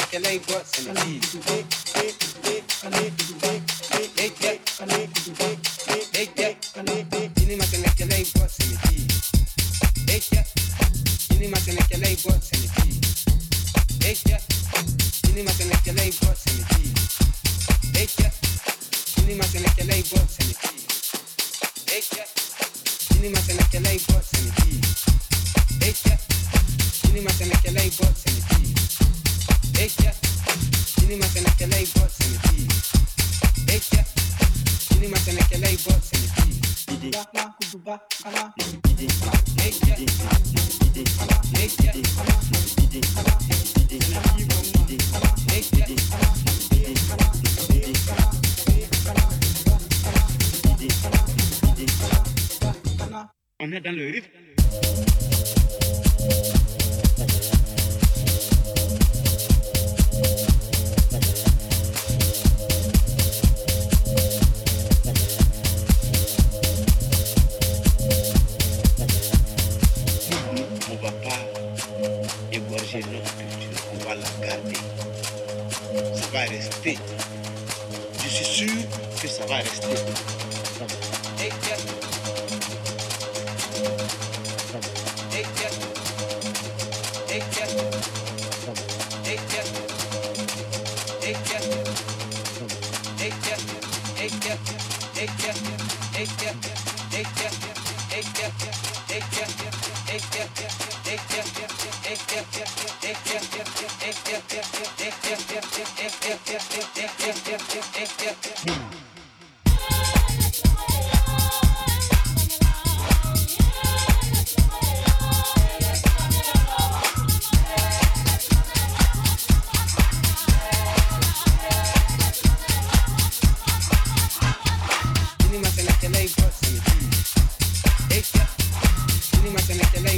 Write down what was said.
lick your leg butts and the big va, va.